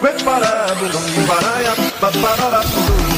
Ve para, bum, para, ya, para, para,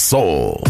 Soul.